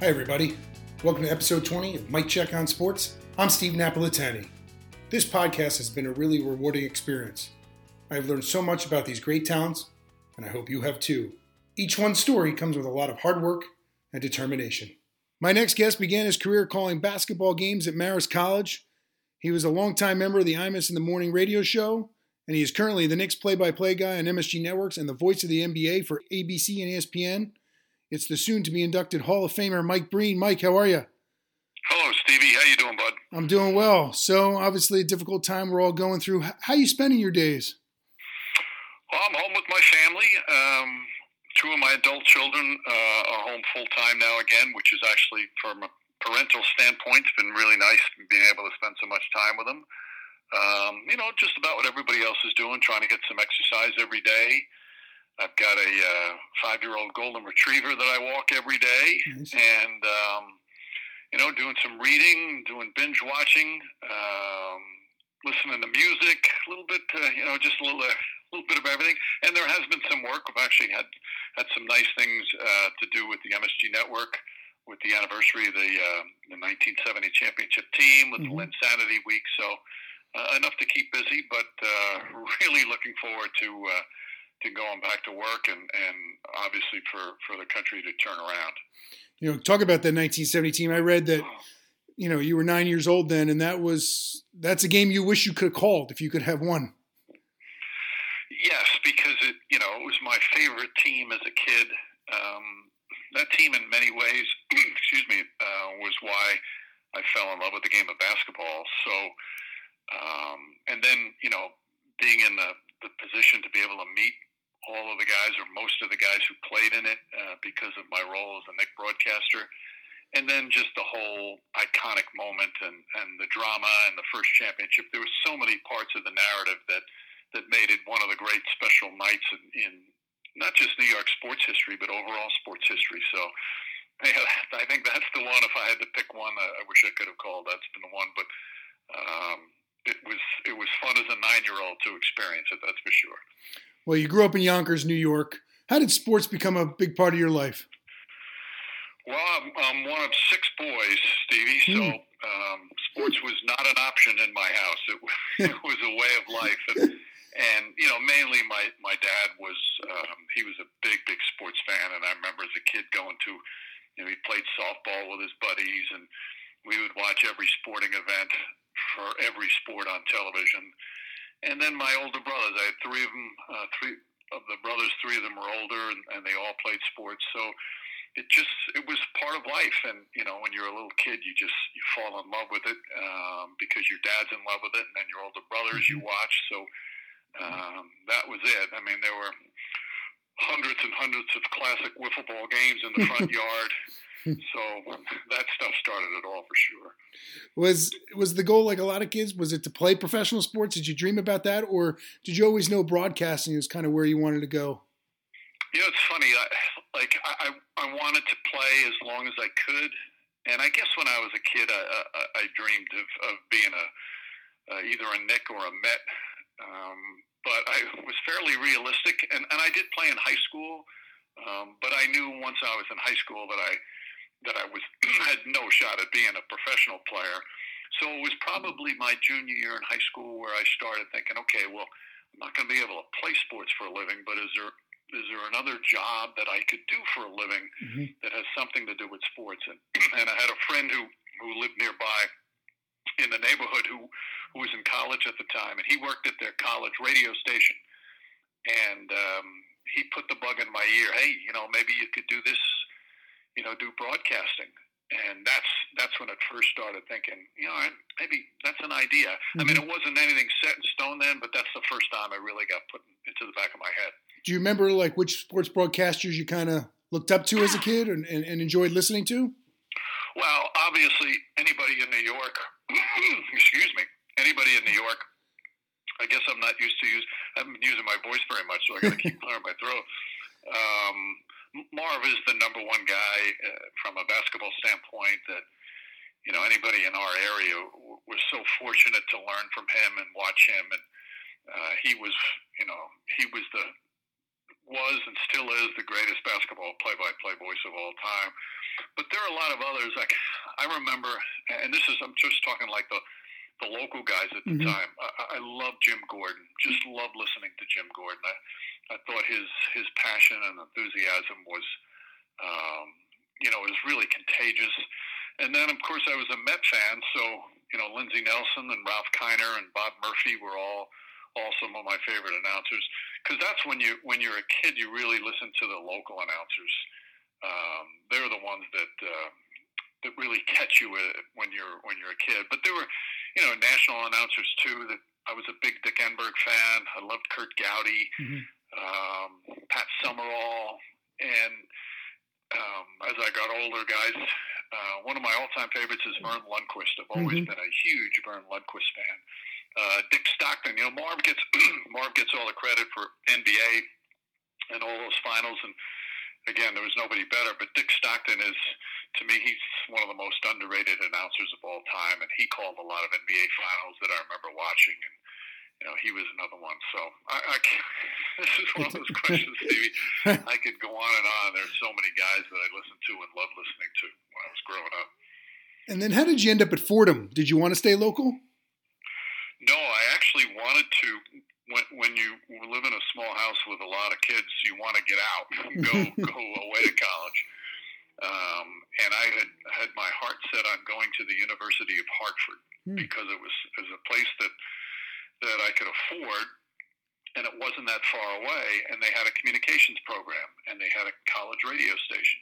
Hi, everybody. Welcome to episode 20 of Mike Check on Sports. I'm Steve Napolitani. This podcast has been a really rewarding experience. I've learned so much about these great talents, and I hope you have too. Each one's story comes with a lot of hard work and determination. My next guest began his career calling basketball games at Marist College. He was a longtime member of the Imus in the Morning radio show, and he is currently the Knicks play by play guy on MSG Networks and the voice of the NBA for ABC and ESPN. It's the soon to be inducted Hall of Famer Mike Breen. Mike, how are you? Hello, Stevie. How you doing, bud? I'm doing well. So, obviously, a difficult time we're all going through. How are you spending your days? Well, I'm home with my family. Um, two of my adult children uh, are home full time now again, which is actually, from a parental standpoint, it's been really nice being able to spend so much time with them. Um, you know, just about what everybody else is doing, trying to get some exercise every day. I've got a uh, five-year-old golden retriever that I walk every day, nice. and um, you know, doing some reading, doing binge watching, um, listening to music, a little bit, uh, you know, just a little. Uh, little bit of everything. And there has been some work. We've actually had had some nice things uh, to do with the MSG network, with the anniversary of the uh, the 1970 championship team, with mm-hmm. the Linsanity Week. So uh, enough to keep busy, but uh, really looking forward to. To going back to work and, and obviously for, for the country to turn around. You know, talk about the 1970 team. I read that you know you were nine years old then, and that was that's a game you wish you could have called if you could have won. Yes, because it you know it was my favorite team as a kid. Um, that team, in many ways, excuse me, uh, was why I fell in love with the game of basketball. So, um, and then you know, being in the the position to be able to meet all of the guys or most of the guys who played in it uh, because of my role as a Knick broadcaster. And then just the whole iconic moment and, and the drama and the first championship. There were so many parts of the narrative that that made it one of the great special nights in, in not just New York sports history, but overall sports history. So yeah, I think that's the one. If I had to pick one, I, I wish I could have called. That's been the one. But um, it was it was fun as a nine year old to experience it. That's for sure. Well, you grew up in Yonkers, New York. How did sports become a big part of your life? Well, I'm, I'm one of six boys, Stevie. So hmm. um, sports was not an option in my house. It, it was a way of life. And, and you know, mainly my my dad was um, he was a big big sports fan, and I remember as a kid going to, you know, he played softball with his buddies, and we would watch every sporting event for every sport on television. And then my older brothers, I had three of them, uh, three of the brothers, three of them were older, and, and they all played sports. So it just it was part of life and you know when you're a little kid you just you fall in love with it um, because your dad's in love with it and then your older brothers you mm-hmm. watch so um, that was it. I mean, there were hundreds and hundreds of classic wiffle ball games in the front yard. So that stuff started it all for sure. Was was the goal like a lot of kids? Was it to play professional sports? Did you dream about that, or did you always know broadcasting was kind of where you wanted to go? You know, it's funny. I, like I, I wanted to play as long as I could, and I guess when I was a kid, I, I, I dreamed of, of being a uh, either a Knick or a Met um, but I was fairly realistic, and, and I did play in high school. Um, but I knew once I was in high school that I that I was had no shot at being a professional player. So it was probably my junior year in high school where I started thinking, okay, well, I'm not going to be able to play sports for a living, but is there is there another job that I could do for a living mm-hmm. that has something to do with sports? And and I had a friend who who lived nearby in the neighborhood who who was in college at the time, and he worked at their college radio station. And um, he put the bug in my ear. Hey, you know, maybe you could do this. You know, do broadcasting. And that's that's when it first started thinking. You know, maybe that's an idea. Mm-hmm. I mean, mm-hmm. it wasn't anything set in stone then, but that's the first time I really got put into the back of my head. Do you remember like which sports broadcasters you kind of looked up to as a kid and, and, and enjoyed listening to? Well, obviously, anybody in New York, excuse me, anybody in New York, I guess I'm not used to use. I haven't been using my voice very much, so I got to keep clearing my throat. Um, Marv is the number one guy uh, from a basketball standpoint that you know anybody in our area was so fortunate to learn from him and watch him, and uh, he was you know he was the was and still is the greatest basketball play-by-play voice of all time. but there are a lot of others. Like I remember, and this is I'm just talking like the the local guys at the mm-hmm. time. I, I love Jim Gordon. Just love listening to Jim Gordon. I, I thought his his passion and enthusiasm was, um, you know, was really contagious. And then, of course, I was a Met fan, so you know, Lindsey Nelson and Ralph Kiner and Bob Murphy were all all some of my favorite announcers because that's when you when you're a kid you really listen to the local announcers um, they're the ones that uh, that really catch you when you're when you're a kid but there were you know, national announcers too. That I was a big Dick Enberg fan. I loved Curt Gowdy, mm-hmm. Um, Pat Summerall, and um, as I got older, guys, uh, one of my all-time favorites is Verne Lundquist. I've always mm-hmm. been a huge Verne Lundquist fan. Uh, Dick Stockton, you know, Marv gets Marv gets all the credit for NBA and all those finals, and again, there was nobody better. But Dick Stockton is, to me, he's one of the most underrated announcers of all time, and he called a lot of NBA finals that I remember watching. And you know, he was another one. So I, I this is one of those questions, Stevie. I could go on and on. There's so many guys that I listened to and loved listening to when I was growing up. And then, how did you end up at Fordham? Did you want to stay local? No, I actually wanted to when when you live in a small house with a lot of kids, you want to get out, go go away to college. Um, and I had had my heart set on going to the University of Hartford hmm. because it was it was a place that that I could afford, and it wasn't that far away. And they had a communications program, and they had a college radio station.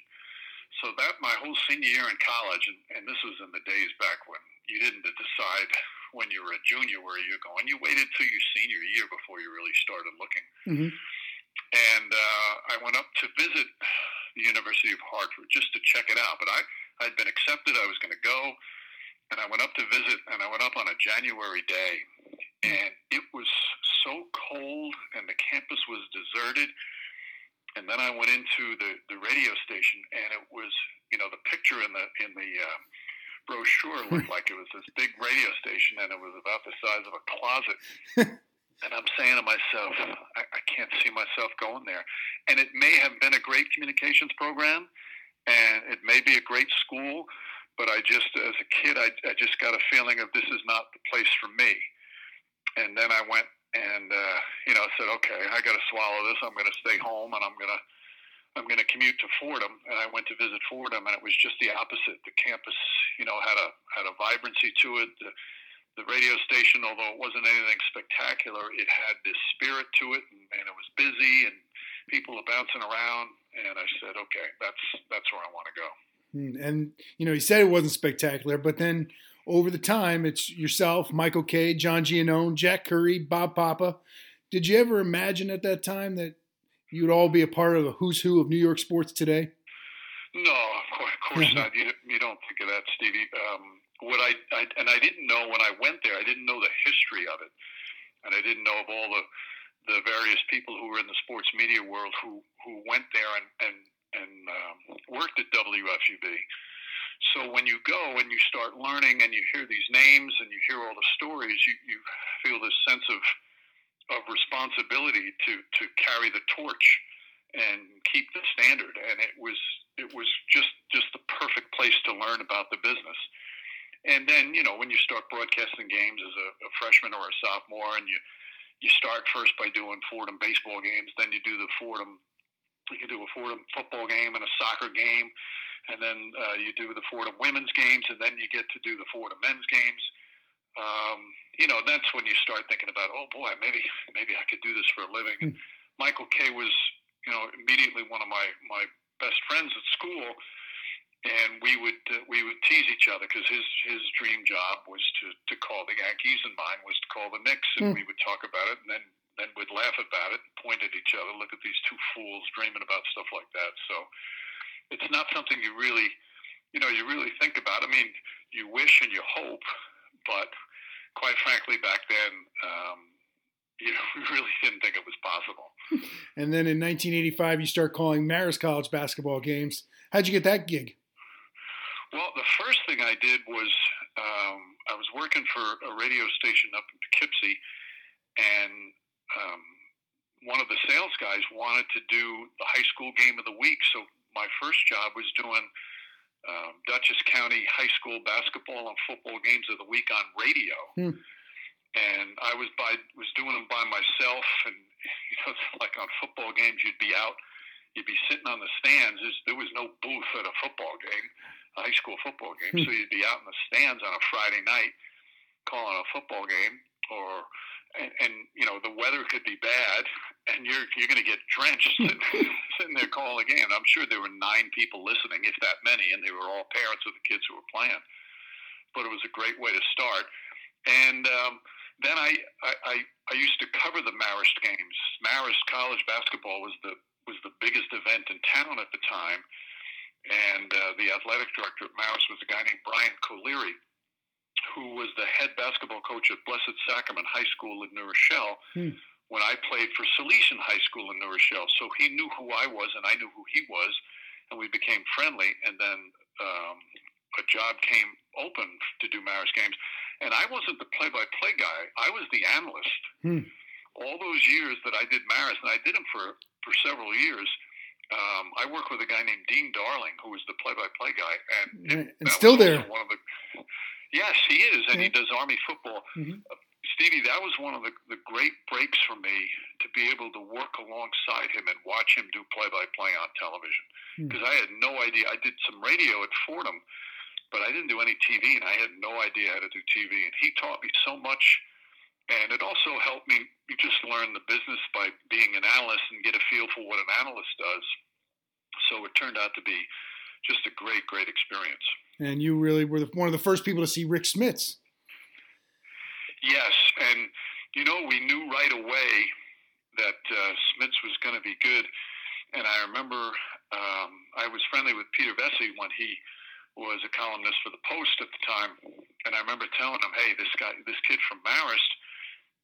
So that my whole senior year in college, and, and this was in the days back when you didn't decide when you were a junior where you're going. You waited till your senior year before you really started looking. Mm-hmm. And uh, I went up to visit the University of Hartford just to check it out. But I I'd been accepted. I was going to go, and I went up to visit. And I went up on a January day, and it was so cold, and the campus was deserted. And then I went into the, the radio station, and it was, you know, the picture in the in the uh, brochure looked like it was this big radio station, and it was about the size of a closet. and I'm saying to myself, I, I can't see myself going there. And it may have been a great communications program, and it may be a great school, but I just, as a kid, I, I just got a feeling of this is not the place for me. And then I went and uh, you know said, okay, I got to swallow this. I'm going to stay home, and I'm going to I'm going to commute to Fordham, and I went to visit Fordham, and it was just the opposite. The campus, you know, had a had a vibrancy to it. The, the radio station, although it wasn't anything spectacular, it had this spirit to it, and, and it was busy, and people were bouncing around. And I said, okay, that's that's where I want to go. Hmm, and you know, he said it wasn't spectacular, but then over the time, it's yourself, Michael Kay, John Giannone, Jack Curry, Bob Papa. Did you ever imagine at that time that you'd all be a part of the who's who of New York sports today? No, of course, of course not. You, you don't think of that, Stevie. Um, what I, I and I didn't know when I went there. I didn't know the history of it, and I didn't know of all the the various people who were in the sports media world who who went there and and and um, worked at WFUV. So when you go and you start learning and you hear these names and you hear all the stories, you you feel this sense of of responsibility to to carry the torch and keep the standard. And it was it was just just the perfect place to learn about the business. And then you know when you start broadcasting games as a, a freshman or a sophomore, and you you start first by doing Fordham baseball games, then you do the Fordham you can do a Fordham football game and a soccer game, and then uh, you do the Fordham women's games, and then you get to do the Fordham men's games um, you know, that's when you start thinking about, oh boy, maybe maybe I could do this for a living. And Michael Kay was, you know, immediately one of my my best friends at school, and we would uh, we would tease each other because his his dream job was to to call the Yankees, and mine was to call the Knicks, and mm. we would talk about it, and then then we'd laugh about it, and point at each other, look at these two fools dreaming about stuff like that. So it's not something you really, you know, you really think about. I mean, you wish and you hope, but quite frankly, back then, um, you know, we really didn't think it was possible. And then in 1985, you start calling Marist College basketball games. How'd you get that gig? Well, the first thing I did was um, I was working for a radio station up in Poughkeepsie, and um, one of the sales guys wanted to do the high school game of the week. So my first job was doing um, Dutchess County High School basketball and football games of the week on radio. Hmm. And I was by was doing them by myself, and you know, like on football games, you'd be out, you'd be sitting on the stands. There's, there was no booth at a football game, a high school football game, Hmm. so you'd be out in the stands on a Friday night, calling a football game, or and, and you know the weather could be bad, and you're you're going to get drenched sitting, sitting there calling a. I'm sure there were nine people listening, if that many, and they were all parents of the kids who were playing. But it was a great way to start. And um, then I, I I I used to cover the Marist games. Marist College basketball was the was the biggest event in town at the time, and uh, the athletic director at Marist was a guy named Brian Colleary, who was the head basketball coach at Blessed Sacrament High School in New Rochelle Hmm. when I played for Salesian High School in New Rochelle. So he knew who I was, and I knew who he was, and we became friendly. And then um, a job came open to do Marist games, and I wasn't the play-by-play guy. I was the analyst. Hmm. All those years that I did Marist, and I did them for for several years. Um, I worked with a guy named Dean Darling, who was the play-by-play guy, and. And still there. One of the, yes, he is, and he does Army football. Mhm. Uh, Stevie, that was one of the, the great breaks for me to be able to work alongside him and watch him do play-by-play on television. Hmm. Because I had no idea. I did some radio at Fordham, but I didn't do any TV, and I had no idea how to do TV. And he taught me so much, and it also helped me just learn the business by being an analyst and get a feel for what an analyst does. So it turned out to be just a great, great experience. And you really were the, one of the first people to see Rick Smits. Yes, and you know we knew right away that uh, Smits was going to be good, and I remember um, I was friendly with Peter Vecsey when he was a columnist for the Post at the time, and I remember telling him, "Hey, this guy, this kid from Marist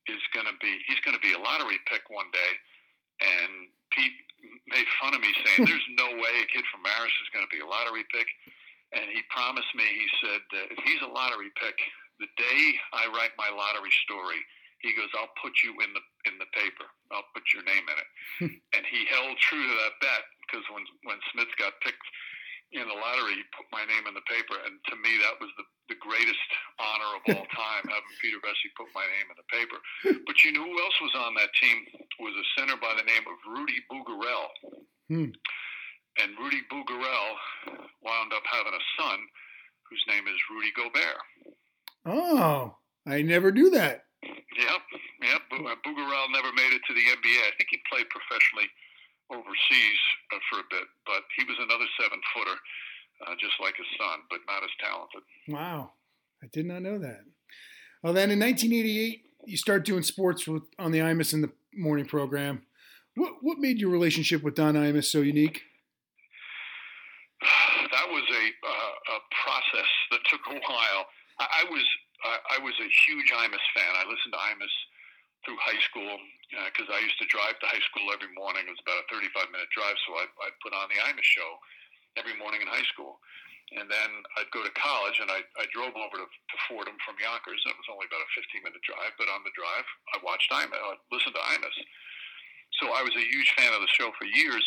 is going to be he's going to be a lottery pick one day," and Pete made fun of me saying, "There's no way a kid from Marist is going to be a lottery pick." And he promised me, he said, if he's a lottery pick, the day I write my lottery story, he goes, I'll put you in the in the paper. I'll put your name in it. and he held true to that bet because when when Smits got picked in the lottery, he put my name in the paper, and to me that was the the greatest honor of all time, having Peter Vecsey put my name in the paper. But you know who else was on that team? Was a center by the name of Rudy Bourgarel. Hmm. And Rudy Bourgarel wound up having a son whose name is Rudy Gobert. Oh, I never knew that. Yep, yep. Bu- uh, Bourgarel never made it to the NBA. I think he played professionally overseas uh, for a bit, but he was another seven footer, uh, just like his son, but not as talented. Wow, I did not know that. Well, then in 1988, you start doing sports with, on the Imus in the morning program. Made your relationship with Don Imus so unique? that was a uh, a process that took a while. I, I was I, I was a huge Imus fan. I listened to Imus through high school because I used to drive to high school every morning. It was about a 35 minute drive, so I'd, I'd put on the Imus show every morning in high school. And then I'd go to college, and I, I drove over to, to Fordham from Yonkers. It was only about a 15 minute drive, but on the drive, I watched Imus, I listened to Imus. So I was a huge fan of the show for years.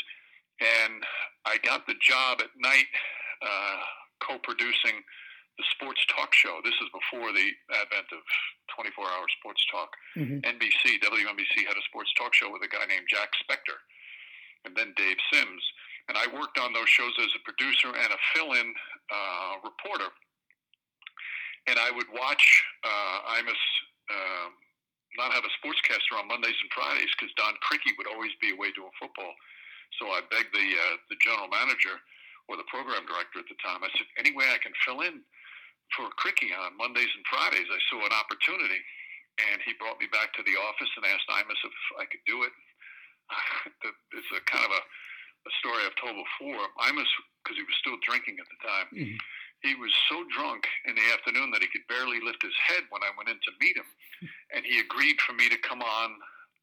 And I got the job at night uh, co-producing the sports talk show. This is before the advent of 24-hour sports talk. Mhm. NBC, WNBC had a sports talk show with a guy named Jack Spector, and then Dave Sims. And I worked on those shows as a producer and a fill-in uh, reporter. And I would watch uh, Imus um, not have a sportscaster on Mondays and Fridays because Don Criqui would always be away doing football. So I begged the uh, the general manager or the program director at the time. I said, any way I can fill in for Criqui on Mondays and Fridays. I saw an opportunity, and he brought me back to the office and asked Imus if I could do it. it's a kind of a, a story I've told before. Imus, because he was still drinking at the time, Mhm. He was so drunk in the afternoon that he could barely lift his head when I went in to meet him, and he agreed for me to come on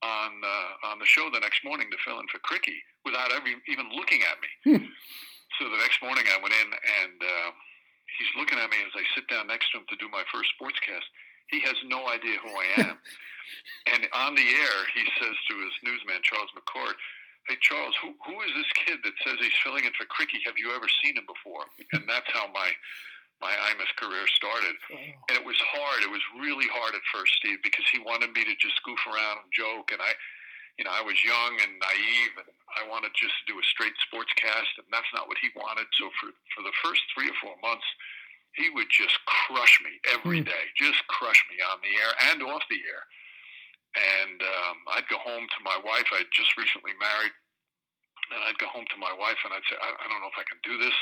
on uh, on the show the next morning to fill in for Criqui without ever even looking at me. Hmm. so the next morning I went in and uh, he's looking at me as I sit down next to him to do my first sportscast. He has no idea who I am. and on the air, he says to his newsman, Charles McCord, hey Charles, who who is this kid that says he's filling in for Criqui? Have you ever seen him before? And that's how my my Imus career started. And it was hard. It was really hard at first, Steve, because he wanted me to just goof around and joke, and I, you know, I was young and naive, and I wanted just to do a straight sports cast, and that's not what he wanted. So for for the first three or four months. He would just crush me every Hmm. just crush me on the air and off the air and um, I'd go home to my wife. I'd just recently married, and I'd go home to my wife and I'd say, I, I don't know if I can do this.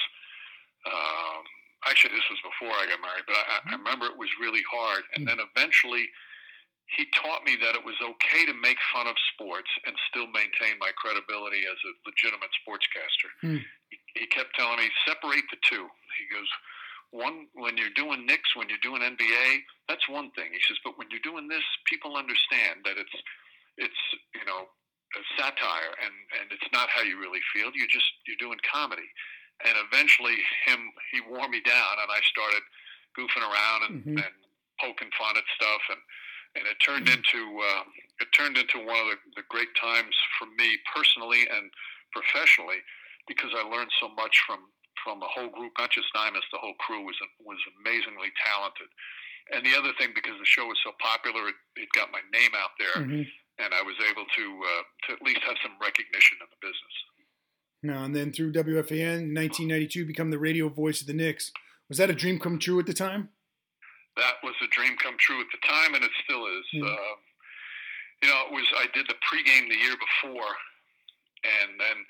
Um, actually, this was before I got married, but I, I remember it was really hard. And then eventually, he taught me that it was okay to make fun of sports and still maintain my credibility as a legitimate sportscaster. Hmm. He, he kept telling me, separate the two. He goes, one, when you're doing Knicks, when you're doing NBA, that's one thing. He says, but when you're doing this, people understand that it's, it's, you know, a satire and, and it's not how you really feel. You just, you're doing comedy. And eventually him, he wore me down and I started goofing around and, Mhm. and poking fun at stuff. And, and it turned into, uh, it turned into one of the, the great times for me personally and professionally because I learned so much from, from the whole group, not just Imus, the whole crew was, was amazingly talented. And the other thing, because the show was so popular, it, it got my name out there Mhm. and I was able to uh, to at least have some recognition in the business. Now and then through WFAN, 1992, become the radio voice of the Knicks. Was that a dream come true at the time? That was a dream come true at the time, and it still is. Hmm. Uh, you know, it was I did the pregame the year before, and then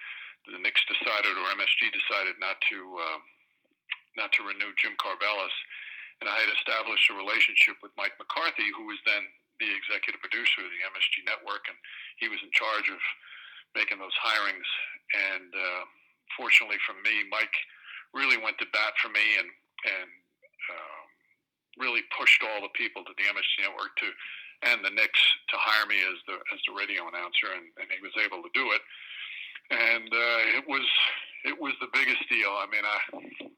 the Knicks decided, or MSG decided, not to uh, not to renew Jim Karvellas, and I had established a relationship with Mike McCarthy, who was then the executive producer of the MSG network, and he was in charge of making those hirings. And uh, fortunately for me, Mike really went to bat for me and and um, really pushed all the people to the MSG network to and the Knicks to hire me as the as the radio announcer, and, and he was able to do it. And uh, it was it was the biggest deal. I mean, I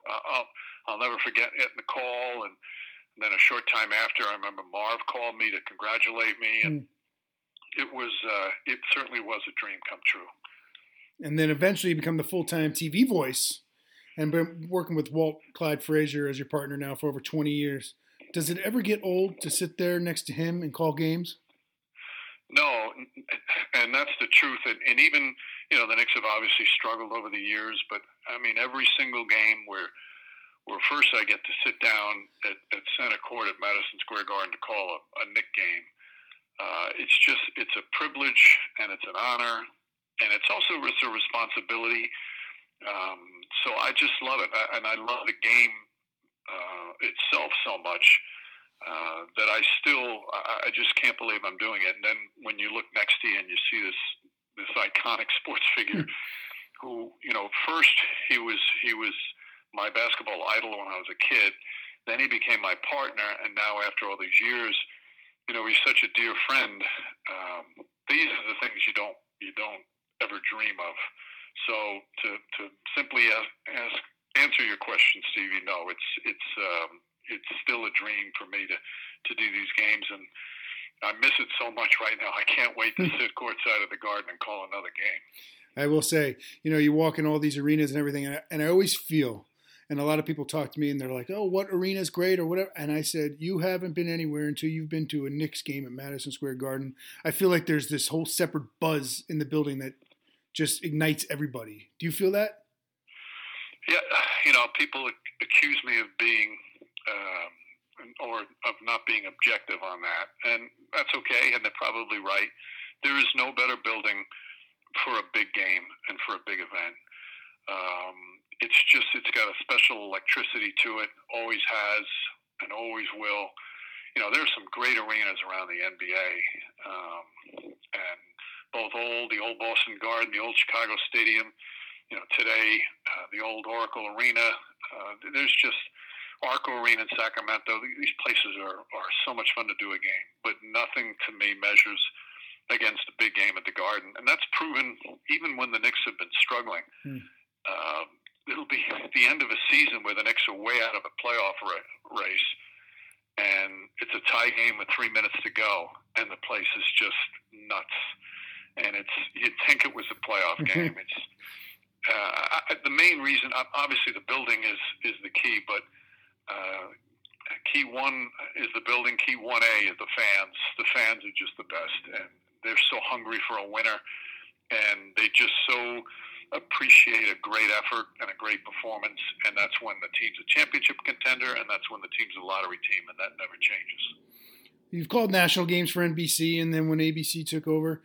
I'll I'll never forget getting the call, and, and then a short time after, I remember Marv called me to congratulate me, and it was uh, it certainly was a dream come true. And then eventually you become the full time TV voice and been working with Walt Clyde Frazier as your partner now for over 20 years. Does it ever get old to sit there next to him and call games? No, and that's the truth. And, and even you know the Knicks have obviously struggled over the years, but I mean every single game where where first I get to sit down at, at center court at Madison Square Garden to call a, a Knick game, uh, it's just it's a privilege and it's an honor, and it's also it's a responsibility. Um, so I just love it, I, and I love the game uh, itself so much uh, that I still I, I just can't believe I'm doing it. And then when you look next to you and you see this this iconic sports figure, who you know first he was he was my basketball idol when I was a kid. Then he became my partner, and now after all these years, you know he's such a dear friend. Um, these are the things you don't you don't ever dream of. So to to simply ask, ask answer your question, Stevie, no, it's it's um, it's still a dream for me to to do these games, and I miss it so much right now. I can't wait to hmm. sit courtside of the Garden and call another game. I will say, you know, you walk in all these arenas and everything, and I, and I always feel, and a lot of people talk to me and they're like, oh, what arena's great or whatever. And I said, you haven't been anywhere until you've been to a Knicks game at Madison Square Garden. I feel like there's this whole separate buzz in the building that just ignites everybody. Do you feel that? Yeah, you know, people accuse me of being um, or of not being objective on that, and that's okay, and they're probably right. There is no better building for a big game and for a big event. Um, it's just it's got a special electricity to it, always has, and always will. You know, there's some great arenas around the NBA, um, and both old, the old Boston Garden, the old Chicago Stadium. You know, today uh, the old Oracle Arena. Uh, there's just Arco Arena in Sacramento. These places are, are so much fun to do a game, but nothing to me measures against a big game at the Garden, and that's proven even when the Knicks have been struggling. Hmm. Uh, it'll be the end of a season where the Knicks are way out of a playoff ra- race, and it's a tie game with three minutes to go, and the place is just nuts. And it's you'd think it was a playoff game. It's uh, I, the main reason. Obviously, the building is is the key, but uh, key one is the building. Key one A is the fans. The fans are just the best, and they're so hungry for a winner, and they just so appreciate a great effort and a great performance, and that's when the team's a championship contender, and that's when the team's a lottery team, and that never changes. You've called national games for NBC, and then when ABC took over,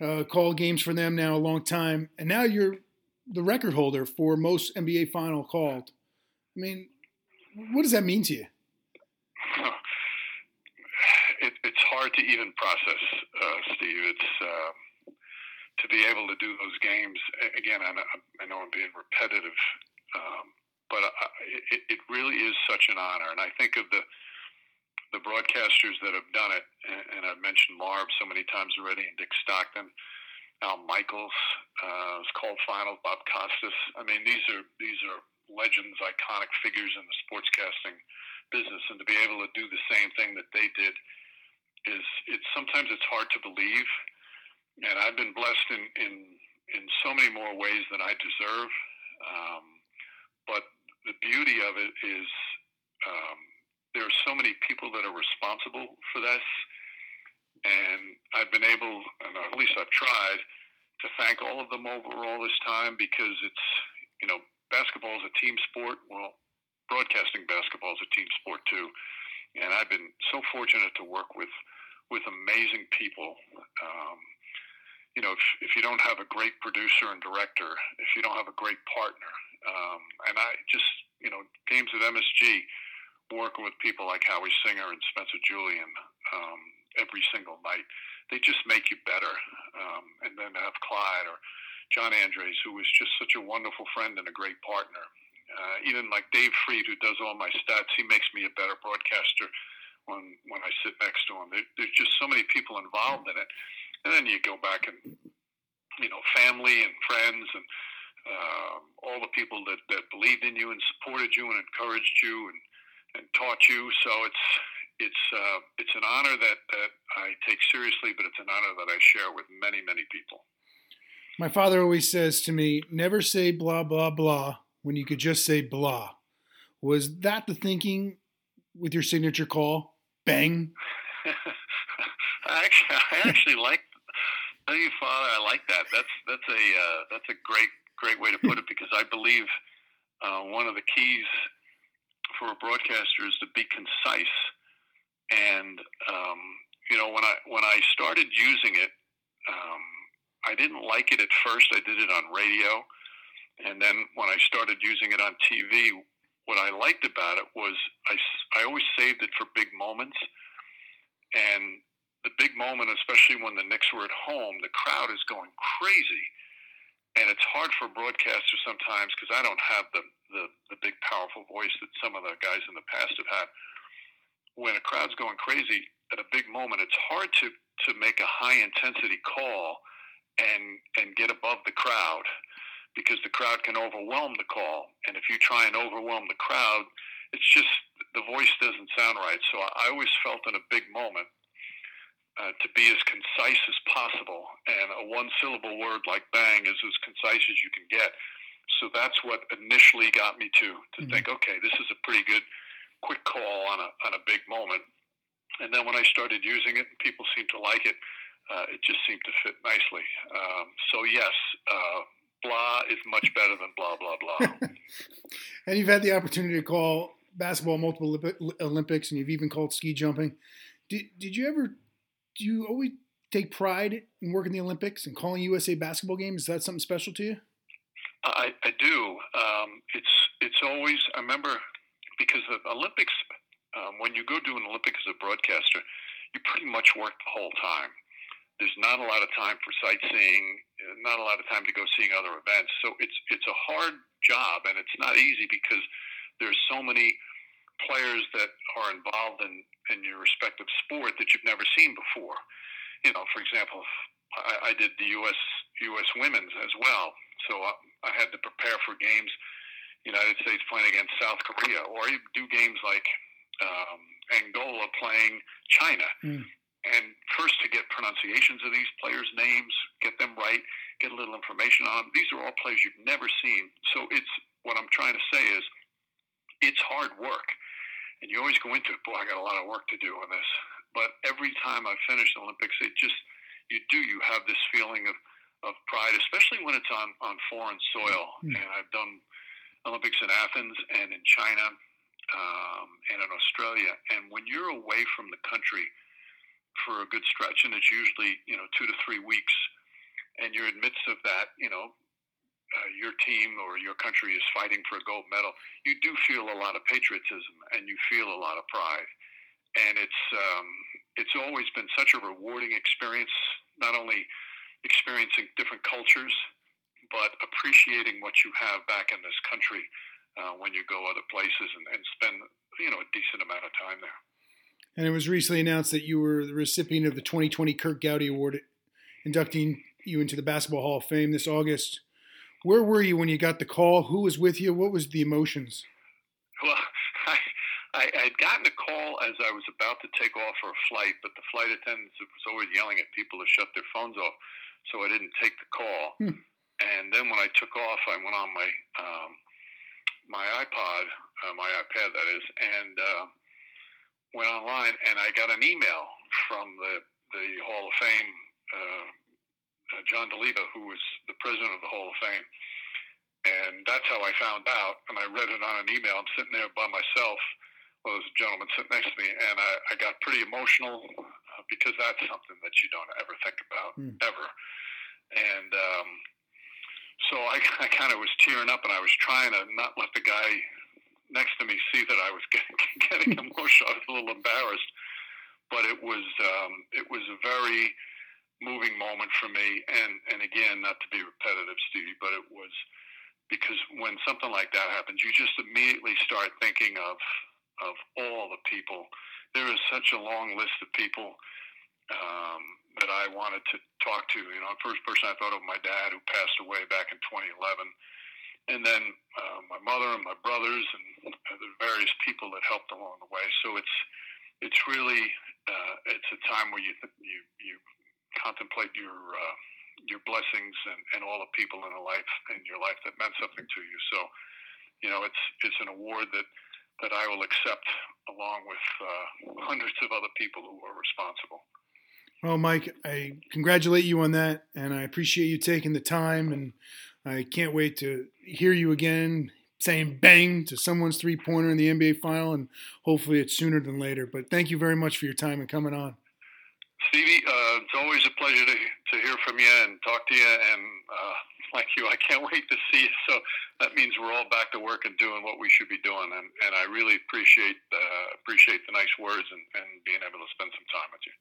uh, called games for them now a long time, and now you're the record holder for most NBA final called. I mean, what does that mean to you? It, it's hard to even process, uh, Steve. It's uh, to be able to do those games again. I, I know I'm being repetitive, um, but I, it, it really is such an honor. And I think of the the broadcasters that have done it, and, and I've mentioned Marv so many times already, and Dick Stockton, Al Michaels, uh, was called final, Bob Costas. I mean, these are these are legends, iconic figures in the sportscasting business, and to be able to do the same thing that they did is it's sometimes it's hard to believe and I've been blessed in in in so many more ways than I deserve. Um, but the beauty of it is um, there are so many people that are responsible for this, and I've been able, and at least I've tried, to thank all of them over all this time because it's you know basketball is a team sport. Well, broadcasting basketball is a team sport too, and I've been so fortunate to work with with amazing people. Um, you know, if, if you don't have a great producer and director, if you don't have a great partner, um, and I just, you know, games at MSG, working with people like Howie Singer and Spencer Julian um, every single night, they just make you better. Um, and then to have Clyde or John Andariese, who was just such a wonderful friend and a great partner. Uh, even like Dave Freed, who does all my stats, he makes me a better broadcaster when when I sit next to him. There, there's just so many people involved in it and then you go back and you know family and friends and uh, all the people that, that believed in you and supported you and encouraged you and, and taught you. So it's it's uh, it's an honor that, that I take seriously, but it's an honor that I share with many many people. My father always says to me, "Never say blah blah blah when you could just say blah." Was that the thinking with your signature call? Bang. I actually, I actually like Tell you, Father, I like that. That's that's a uh, that's a great great way to put it because I believe uh, one of the keys for a broadcaster is to be concise. And um, you know, when I when I started using it, um, I didn't like it at first. I did it on radio, and then when I started using it on TV, what I liked about it was I I always saved it for big moments, and the big moment, especially when the Knicks were at home, the crowd is going crazy. And it's hard for broadcasters sometimes because I don't have the, the, the big, powerful voice that some of the guys in the past have had. When a crowd's going crazy at a big moment, it's hard to, to make a high intensity call and, and get above the crowd because the crowd can overwhelm the call. And if you try and overwhelm the crowd, it's just the voice doesn't sound right. So I always felt in a big moment uh, to be as concise as possible. And a one syllable word like bang is as concise as you can get. So that's what initially got me to to mm-hmm. think, okay, this is a pretty good quick call on a on a big moment. And then when I started using it, people seemed to like it. Uh, it just seemed to fit nicely. Um, so yes, uh, blah is much better than blah blah blah. and you've had the opportunity to call basketball multiple Olympics, and you've even called ski jumping. Did did you ever do you always take pride in working the Olympics and calling USA basketball games? Is that something special to you? I, I do. Um, it's it's always. I remember because the Olympics. Um, when you go do an Olympic as a broadcaster, you pretty much work the whole time. There's not a lot of time for sightseeing, not a lot of time to go seeing other events. So it's it's a hard job, and it's not easy because there's so many players that are involved in, in your respective sport that you've never seen before. You know, for example, I, I did the U.S. U.S. women's as well, so I, I had to prepare for games. United States playing against South Korea, or you do games like um, Angola playing China. Mm. And first to get pronunciations of these players' names, get them right, get a little information on them. These are all players you've never seen. So it's what I'm trying to say is it's hard work. And you always go into it, boy, I got a lot of work to do on this. But every time I finish the Olympics, it just, you do, you have this feeling of, of pride, especially when it's on, on foreign soil. Mm-hmm. And I've done Olympics in Athens and in China um, and in Australia. And when you're away from the country for a good stretch, and it's usually, you know, two to three weeks, and you're in midst of that, you know, uh, your team or your country is fighting for a gold medal, you do feel a lot of patriotism and you feel a lot of pride. And it's um, it's always been such a rewarding experience, not only experiencing different cultures, but appreciating what you have back in this country uh, when you go other places and, and spend you know a decent amount of time there. And it was recently announced that you were the recipient of the 2020 Curt Gowdy Award, inducting you into the Basketball Hall of Fame this August. Where were you when you got the call? Who was with you? What was the emotions? Well, I, I had gotten a call as I was about to take off for a flight, but the flight attendants was always yelling at people to shut their phones off, so I didn't take the call. Hmm. And then when I took off, I went on my um, my iPod, uh, my iPad that is, and uh, went online, and I got an email from the the Hall of Fame uh, uh, John Doleva, who was the president of the Hall of Fame. And that's how I found out. And I read it on an email. I'm sitting there by myself. Well, there's a gentleman sitting next to me, and I, I got pretty emotional uh, because that's something that you don't ever think about, mm. ever. And um, so I, I kind of was tearing up, and I was trying to not let the guy next to me see that I was getting, getting emotional. I was a little embarrassed, but it was um, it was a very moving moment for me. And and again, not to be repetitive, Stevie, but it was because when something like that happens, you just immediately start thinking of of all the people. There is such a long list of people um, that I wanted to talk to. You know, first person I thought of my dad who passed away back in 2011, and then uh, my mother and my brothers and the various people that helped along the way. So it's it's really uh, it's a time where you you you contemplate your uh, your blessings and, and all the people in a life in your life that meant something to you. So, you know, it's it's an award that that I will accept along with uh, hundreds of other people who are responsible. Well, Mike, I congratulate you on that, and I appreciate you taking the time, and I can't wait to hear you again saying bang to someone's three pointer in the NBA final, and hopefully it's sooner than later. But thank you very much for your time and coming on. Stevie, uh, it's always a pleasure to, to hear from you and talk to you. And uh, like you, I can't wait to see you. So that means we're all back to work and doing what we should be doing. And, and I really appreciate uh, appreciate the nice words and, and being able to spend some time with you.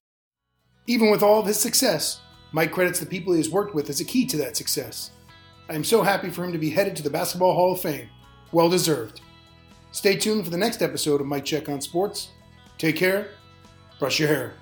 Even with all of his success, Mike credits the people he has worked with as a key to that success. I am so happy for him to be headed to the Basketball Hall of Fame. Well deserved. Stay tuned for the next episode of Mike Check on Sports. Take care. Brush your hair.